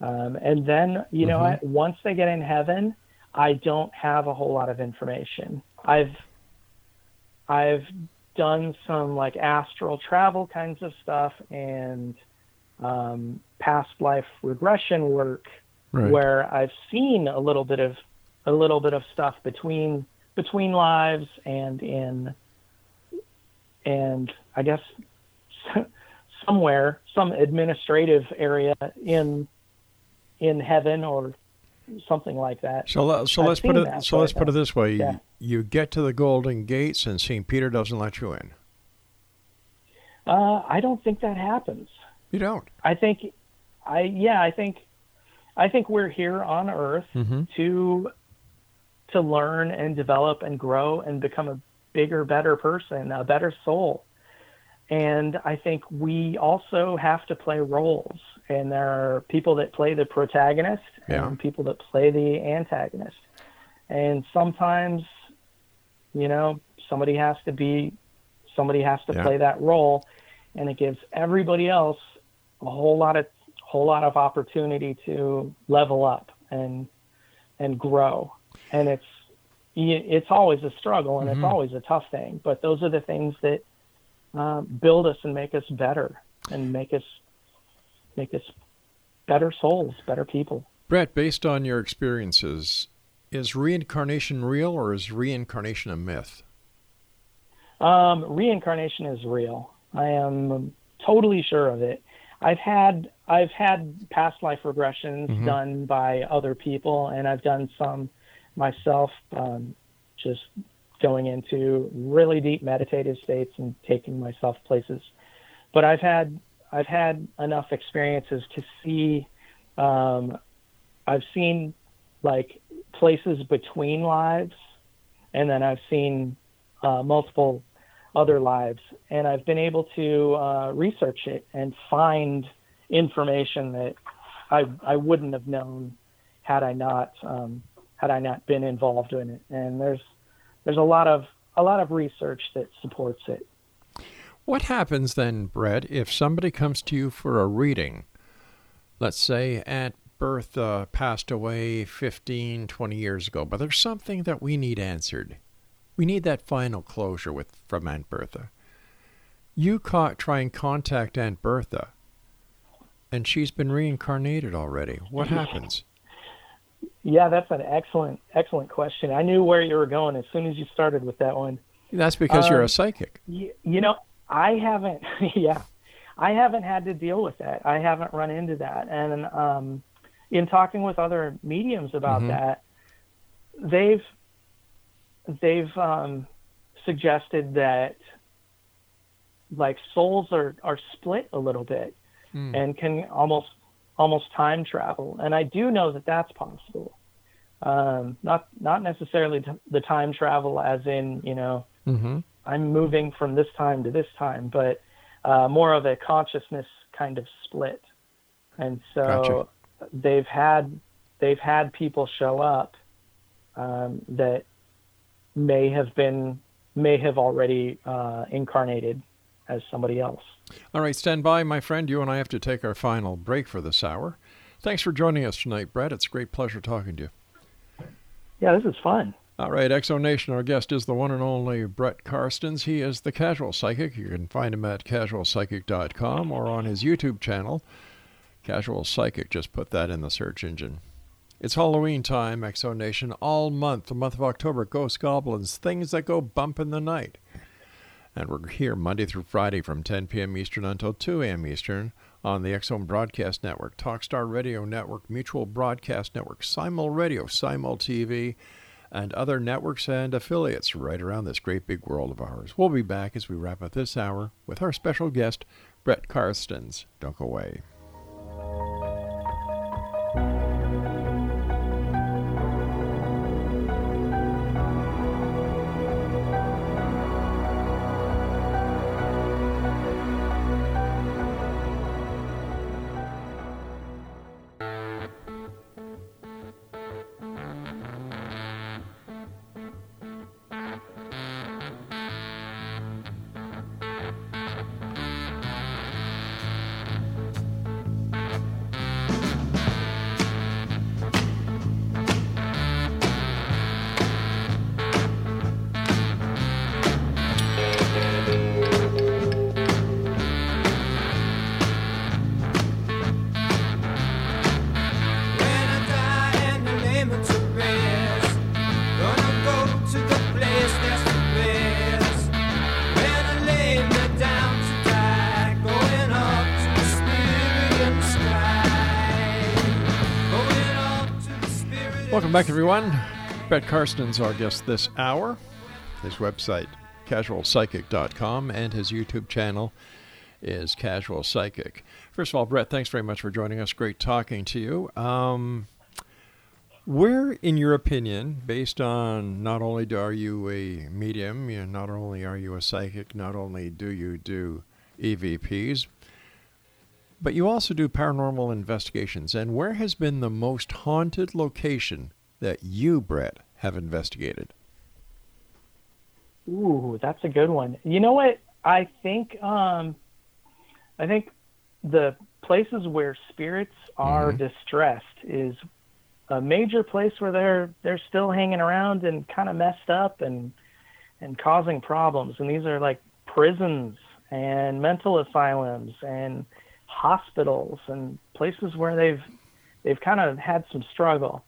Um, and then, you know, Mhm. what? once they get in heaven, I don't have a whole lot of information. I've I've done some like astral travel kinds of stuff and um, past life regression work Right. where I've seen a little bit of a little bit of stuff between between lives and in and I guess (laughs) somewhere some administrative area in in heaven or something like that. So, let- so I've let's put it. that, So let's put it this way: yeah. you get to the Golden Gates, and Saint Peter doesn't let you in. Uh, I don't think that happens. You don't. I think, I yeah, I think, I think we're here on Earth Mhm. to to learn and develop and grow and become a bigger, better person, a better soul. And I think we also have to play roles. And there are people that play the protagonist Yeah. and people that play the antagonist. And sometimes, you know, somebody has to be, somebody has to Yeah. play that role, and it gives everybody else a whole lot of whole lot of opportunity to level up and and grow. And it's it's always a struggle and Mhm. it's always a tough thing, but those are the things that um, build us and make us better and make us make us better souls, better people. Brett, based on your experiences, is reincarnation real or is reincarnation a myth? Um, reincarnation is real. I am totally sure of it. I've had I've had past life regressions Mhm. done by other people, and I've done some myself. Um, just going into really deep meditative states and taking myself places. But I've had I've had enough experiences to see. Um, I've seen like places between lives, and then I've seen uh, multiple other lives, and I've been able to uh, research it and find information that I I wouldn't have known had I not um, had I not been involved in it. And there's there's a lot of a lot of research that supports it. What happens then, Brett, if somebody comes to you for a reading? Let's say Aunt Bertha passed away 15, 20 years ago, but there's something that we need answered. We need that final closure with from Aunt Bertha. You ca- try and contact Aunt Bertha, and she's been reincarnated already. What happens? Yeah, that's an excellent excellent question. I knew where you were going as soon as you started with that one. That's because you're Um, a psychic. Y- you know, I haven't. (laughs) Yeah, I haven't had to deal with that. I haven't run into that. And um, in talking with other mediums about Mhm. that, they've they've um, suggested that like souls are are split a little bit Hmm. and can almost almost time travel. And I do know that that's possible. Um, not not necessarily t- the time travel as in you know Mm-hmm. I'm moving from this time to this time, but uh, more of a consciousness kind of split. And so they've had they've had people show up um, that may have been may have already uh, incarnated as somebody else. All right, stand by, my friend. You and I have to take our final break for this hour. Thanks for joining us tonight, Brett. It's a great pleasure talking to you. Yeah, this is fun. All right, Exo Nation, our guest is the one and only Brett Carstens. He is the Casual Psychic. You can find him at casualpsychic.com or on his YouTube channel, Casual Psychic. Just put that in the search engine. It's Halloween time, Exo Nation, all month, the month of October. Ghosts, goblins, things that go bump in the night. And we're here Monday through Friday from 10 p.m. Eastern until 2 a.m. Eastern on the X-Zone Broadcast Network, Talkstar Radio Network, Mutual Broadcast Network, Simul Radio, Simul TV, and other networks and affiliates right around this great big world of ours. We'll be back as we wrap up this hour with our special guest, Brett Carstens. Don't go away. Everyone. Brett Carsten's our guest this hour. His website, casualpsychic.com, and his YouTube channel is Casual Psychic. First of all, Brett, thanks very much for joining us. Great talking to you. Um, where, in your opinion, based on not only are you a medium, you know, not only are you a psychic, not only do you do EVPs, but you also do paranormal investigations. And where has been the most haunted location that you, Brett, have investigated? Ooh, that's a good one. You know what? I think um, I think the places where spirits are Mhm. distressed is a major place where they're they're still hanging around and kind of messed up and and causing problems. And these are like prisons and mental asylums and hospitals and places where they've they've kind of had some struggle.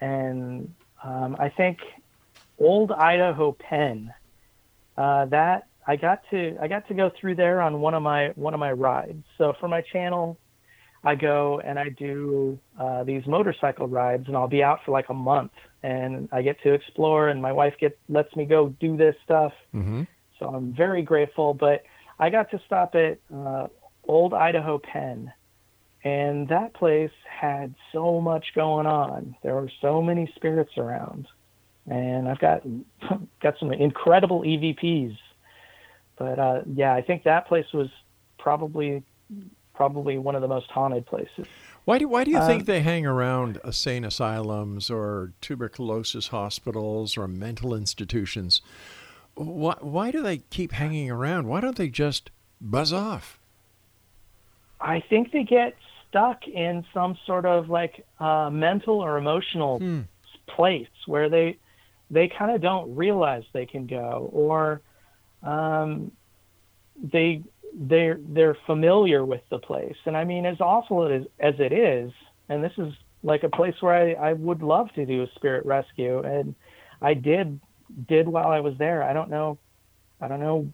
And um, I think old Idaho Pen uh, that I got to I got to go through there on one of my one of my rides. So for my channel, I go and I do uh, these motorcycle rides, and I'll be out for like a month, and I get to explore, and my wife get lets me go do this stuff. Mm-hmm. So I'm very grateful. But I got to stop at uh, Old Idaho Pen, and that place had so much going on. There were so many spirits around, and I've got (laughs) got some incredible EVPs. But uh, yeah, I think that place was probably probably one of the most haunted places. Why do Why do you Um, think they hang around insane asylums or tuberculosis hospitals or mental institutions? Why Why do they keep hanging around? Why don't they just buzz off? I think they get stuck in some sort of like uh, mental or emotional Hmm. place where they they kind of don't realize they can go, or um, they they're they're familiar with the place. And I mean, as awful as as it is, and this is like a place where I, I would love to do a spirit rescue, and I did did while I was there. I don't know, I don't know,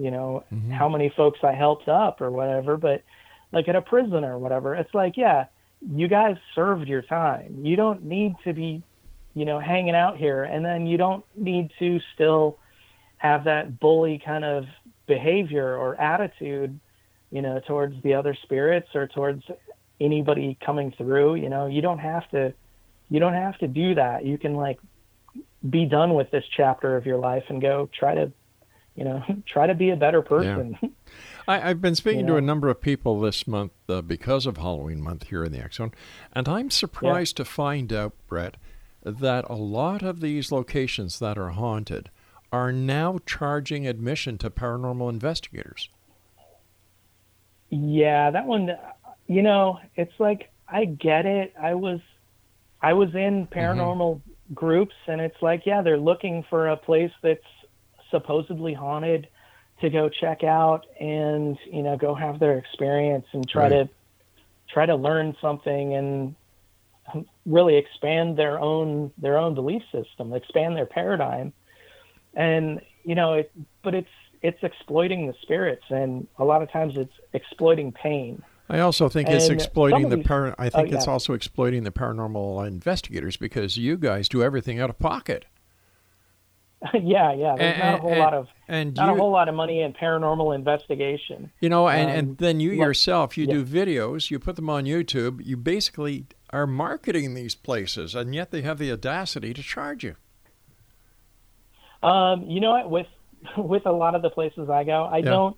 you know, Mm-hmm. how many folks I helped up or whatever, but like at a prison or whatever, it's like, yeah, you guys served your time. You don't need to be you know, hanging out here. And then you don't need to still have that bully kind of behavior or attitude, you know, towards the other spirits or towards anybody coming through. You know, you don't have to, you don't have to do that. You can like be done with this chapter of your life and go try to, you know, (laughs) try to be a better person. (laughs) I, I've been speaking to a number of people this month uh, because of Halloween month here in the Zone, and I'm surprised to find out, Brett, that a lot of these locations that are haunted are now charging admission to paranormal investigators. Yeah, that one, you know, it's like I get it. I was, I was in paranormal groups, and it's like, yeah, they're looking for a place that's supposedly haunted to go check out and you know go have their experience and try Right. to try to learn something and really expand their own their own belief system, expand their paradigm. And you know, it, but it's it's exploiting the spirits, and a lot of times it's exploiting pain. I also think it's exploiting the par- I oh, think it's also exploiting the paranormal investigators because you guys do everything out of pocket. (laughs) yeah, yeah. There's not a whole and- lot of and not you- a whole lot of money in paranormal investigation. You know, and, Um, and then you like- yourself, you yeah. do videos, you put them on YouTube, you basically are marketing these places, and yet they have the audacity to charge you. Um, you know what? With (laughs) with a lot of the places I go, I Yeah. don't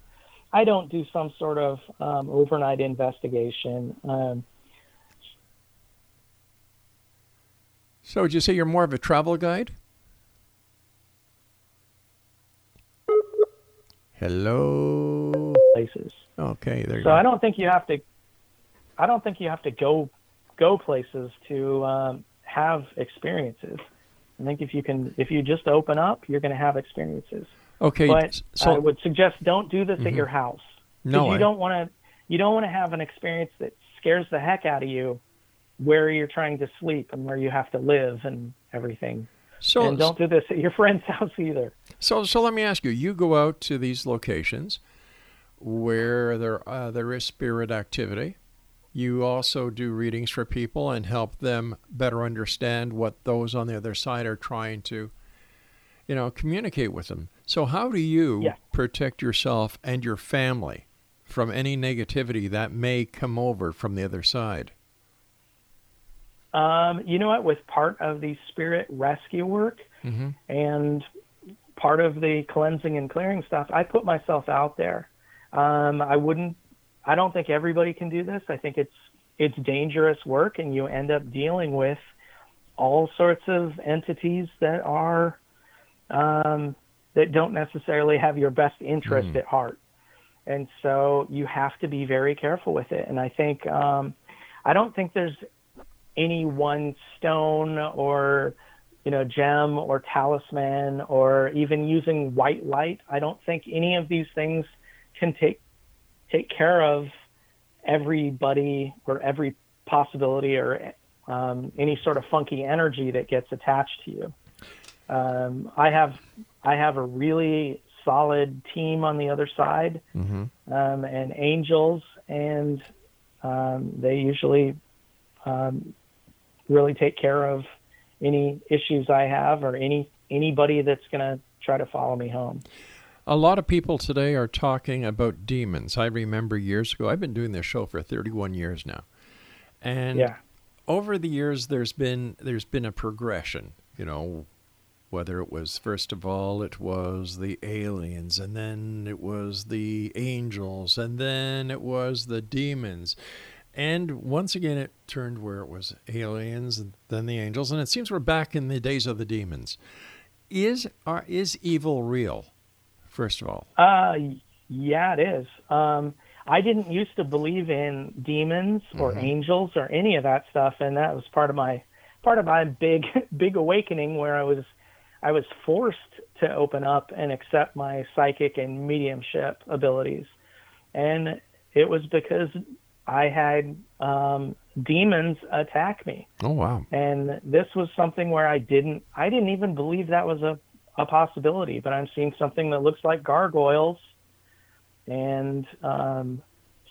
I don't do some sort of um, overnight investigation. Um, So, would you say you're more of a travel guide? Hello. places. Okay, there you So go. I don't think you have to. I don't think you have to go go places to um, have experiences. I think if you can, if you just open up, you're going to have experiences. Okay, but so- I would suggest don't do this at Mhm. your house. No, you I- don't want to. You don't want to have an experience that scares the heck out of you, where you're trying to sleep and where you have to live and everything. So- and don't do this at your friend's (laughs) house either. So, so let me ask you: You go out to these locations where there uh, there is spirit activity. You also do readings for people and help them better understand what those on the other side are trying to, you know, communicate with them. So, how do you Yeah. protect yourself and your family from any negativity that may come over from the other side? Um, you know what? With part of the spirit rescue work Mm-hmm. and part of the cleansing and clearing stuff, I put myself out there. Um, I wouldn't. I don't think everybody can do this. I think it's it's dangerous work, and you end up dealing with all sorts of entities that are um, that don't necessarily have your best interest Mm. at heart. And so you have to be very careful with it. And I think um, I don't think there's any one stone or you know gem or talisman or even using white light. I don't think any of these things can take take care of everybody or every possibility or um, any sort of funky energy that gets attached to you. Um, I have I have a really solid team on the other side Mm-hmm. um, and angels, and um, they usually um, really take care of any issues I have or any anybody that's going to try to follow me home. A lot of people today are talking about demons. I remember years ago, I've been doing this show for 31 years now. And Yeah. over the years there's been there's been a progression, you know, whether it was first of all it was the aliens and then it was the angels and then it was the demons. And once again it turned where it was aliens and then the angels and it seems we're back in the days of the demons. Is are is evil real? First of all. Uh, yeah, it is. Um, I didn't used to believe in demons or Mhm. angels or any of that stuff, and that was part of my part of my big (laughs) big awakening where I was I was forced to open up and accept my psychic and mediumship abilities, and it was because I had um, demons attack me Oh wow. and this was something where I didn't I didn't even believe that was a, a possibility, but I'm seeing something that looks like gargoyles and um,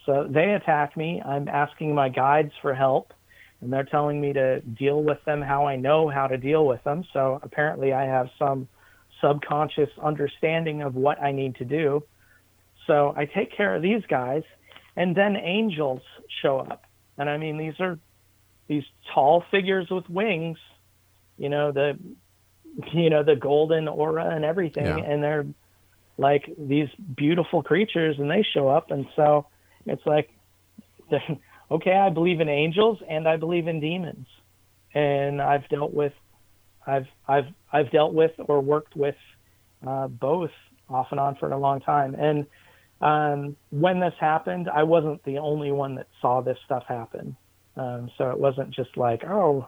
so they attack me. I'm asking my guides for help and they're telling me to deal with them how I know how to deal with them. So apparently, I have some subconscious understanding of what I need to do. So I take care of these guys, and then angels show up. And I mean, these are these tall figures with wings, you know, the you know, the golden aura and everything, Yeah. and they're like these beautiful creatures and they show up and so it's like (laughs) okay, I believe in angels and I believe in demons. And I've dealt with I've I've I've dealt with or worked with uh, both off and on for a long time. And um, when this happened, I wasn't the only one that saw this stuff happen. Um, so it wasn't just like, oh,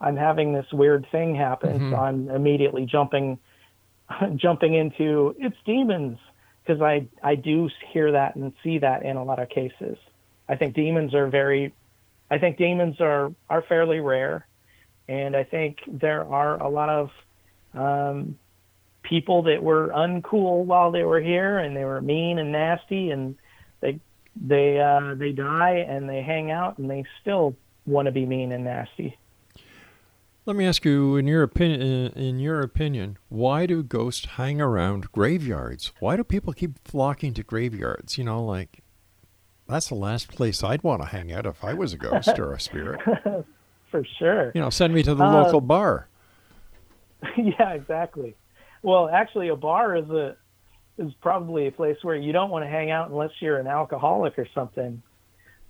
I'm having this weird thing happen, Mhm. so I'm immediately jumping (laughs) jumping into it's demons because I I do hear that and see that in a lot of cases. I think demons are very I think demons are are fairly rare, and I think there are a lot of um, people that were uncool while they were here, and they were mean and nasty, and they they uh, they die and they hang out, and they still want to be mean and nasty. Let me ask you, in your opinion, in your opinion, why do ghosts hang around graveyards? Why do people keep flocking to graveyards? You know, like that's the last place I'd want to hang out if I was a ghost or a (laughs) spirit. For sure. You know, send me to the Uh, local bar. (laughs) yeah, exactly. Well, actually, a bar is a is probably a place where you don't want to hang out unless you're an alcoholic or something,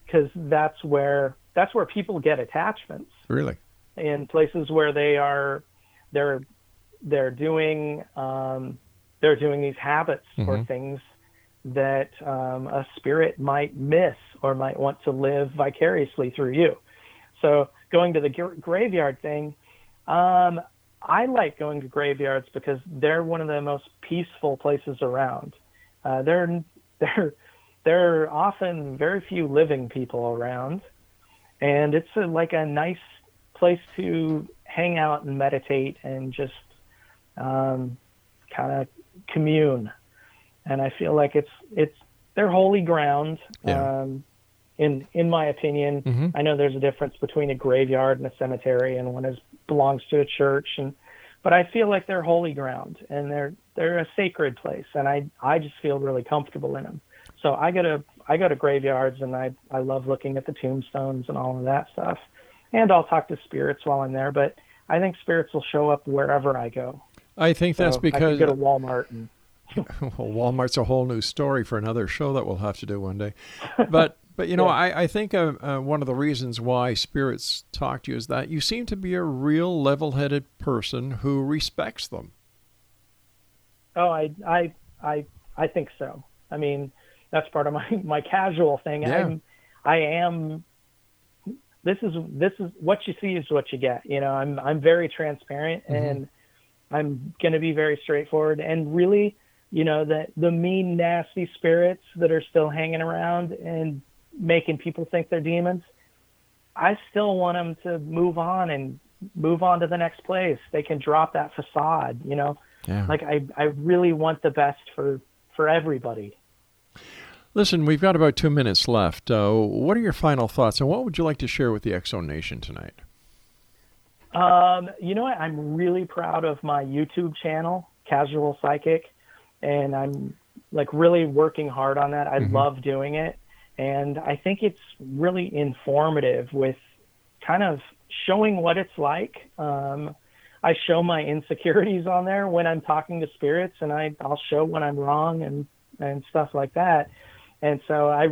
because that's where that's where people get attachments Really? in places where they are they're they're doing um, they're doing these habits or Mhm. things that um, a spirit might miss or might want to live vicariously through you. So going to the gra- graveyard thing, um, I like going to graveyards because they're one of the most peaceful places around. Uh, they're (laughs) they're there are often very few living people around, and it's a, like a nice place to hang out and meditate and just um, kind of commune. And I feel like it's it's they're holy ground. Yeah. Um, in in my opinion, Mhm. I know there's a difference between a graveyard and a cemetery, and one is belongs to a church, and but I feel like they're holy ground and they're they're a sacred place, and I I just feel really comfortable in them. So I go to I go to graveyards, and I I love looking at the tombstones and all of that stuff, and I'll talk to spirits while I'm there. But I think spirits will show up wherever I go. I think that's because I go to Walmart and (laughs) well, Walmart's a whole new story for another show that we'll have to do one day. But but you know, Yeah. I I think uh, uh, one of the reasons why spirits talk to you is that you seem to be a real level-headed person who respects them. Oh, I, I, I, I think so. I mean, that's part of my (laughs) my casual thing. Yeah. I'm, I am. This is this is what you see is what you get. You know, I'm I'm very transparent Mhm. and I'm going to be very straightforward. And really, you know, that the mean, nasty spirits that are still hanging around and making people think they're demons. I still want them to move on and move on to the next place. They can drop that facade. You know, Yeah. like I I really want the best for for everybody. Listen, we've got about two minutes left. Uh, what are your final thoughts, and what would you like to share with the Exo Nation tonight? Um, you know what? I'm really proud of my YouTube channel, Casual Psychic, and I'm like really working hard on that. I Mhm. love doing it, and I think it's really informative with kind of showing what it's like. Um, I show my insecurities on there when I'm talking to spirits, and I I'll show when I'm wrong and and stuff like that. And so I,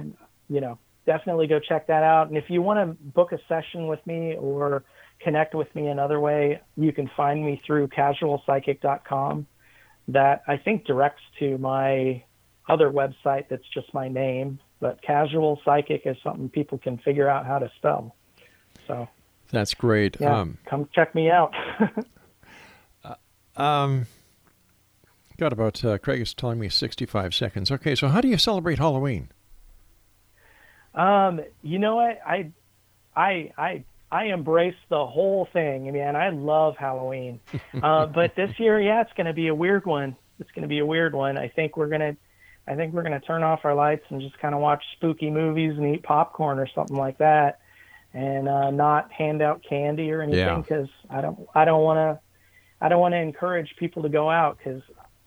you know, definitely go check that out. And if you want to book a session with me or connect with me another way, you can find me through casualpsychic.com. That I think directs to my other website that's just my name, but casual psychic is something people can figure out how to spell. So That's great. yeah, Um, come check me out. (laughs) um, got about uh, Craig is telling me 65 seconds. Okay, so how do you celebrate Halloween? Um, you know what? I, I, I, I embrace the whole thing. Man, I love Halloween. (laughs) uh, but this year, yeah, it's going to be a weird one. It's going to be a weird one. I think we're gonna, I think we're gonna turn off our lights and just kind of watch spooky movies and eat popcorn or something like that. and uh, not hand out candy or anything Yeah. because I don't I don't want to I don't want to encourage people to go out because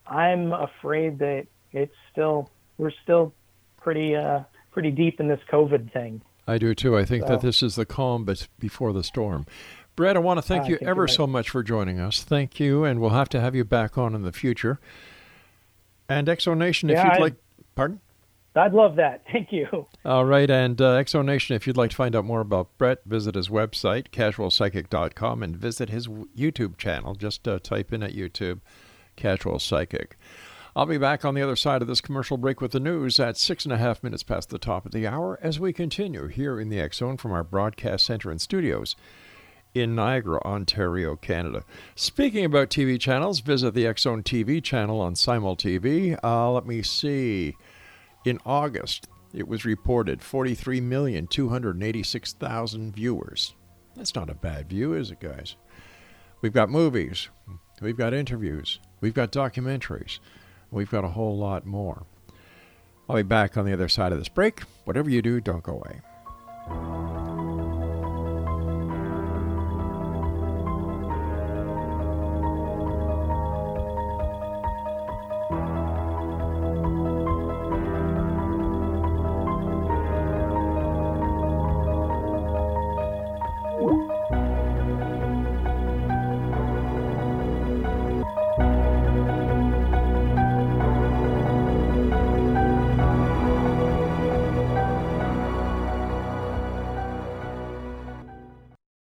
I'm afraid that it's still we're still pretty uh, pretty deep in this COVID thing. I do too. I think that this is the calm but before the storm. Brett, I want to thank I you ever so much for joining us. Thank you, and we'll have to have you back on in the future. And Exonation, if Yeah, you'd I- like, pardon. I'd love that. Thank you. All right, and uh, Exonation, if you'd like to find out more about Brett, visit his website, casualpsychic.com, and visit his YouTube channel. Just uh, type in at YouTube, Casual Psychic. I'll be back on the other side of this commercial break with the news at six and a half minutes past the top of the hour as we continue here in the Zone from our broadcast center and studios in Niagara, Ontario, Canada. Speaking about TV channels, visit the X-Zone TV channel on Simul TV. Uh, let me see. In August, it was reported 43,286,000 viewers. That's not a bad view, is it, guys? We've got movies, we've got interviews, we've got documentaries, we've got a whole lot more. I'll be back on the other side of this break. Whatever you do, don't go away.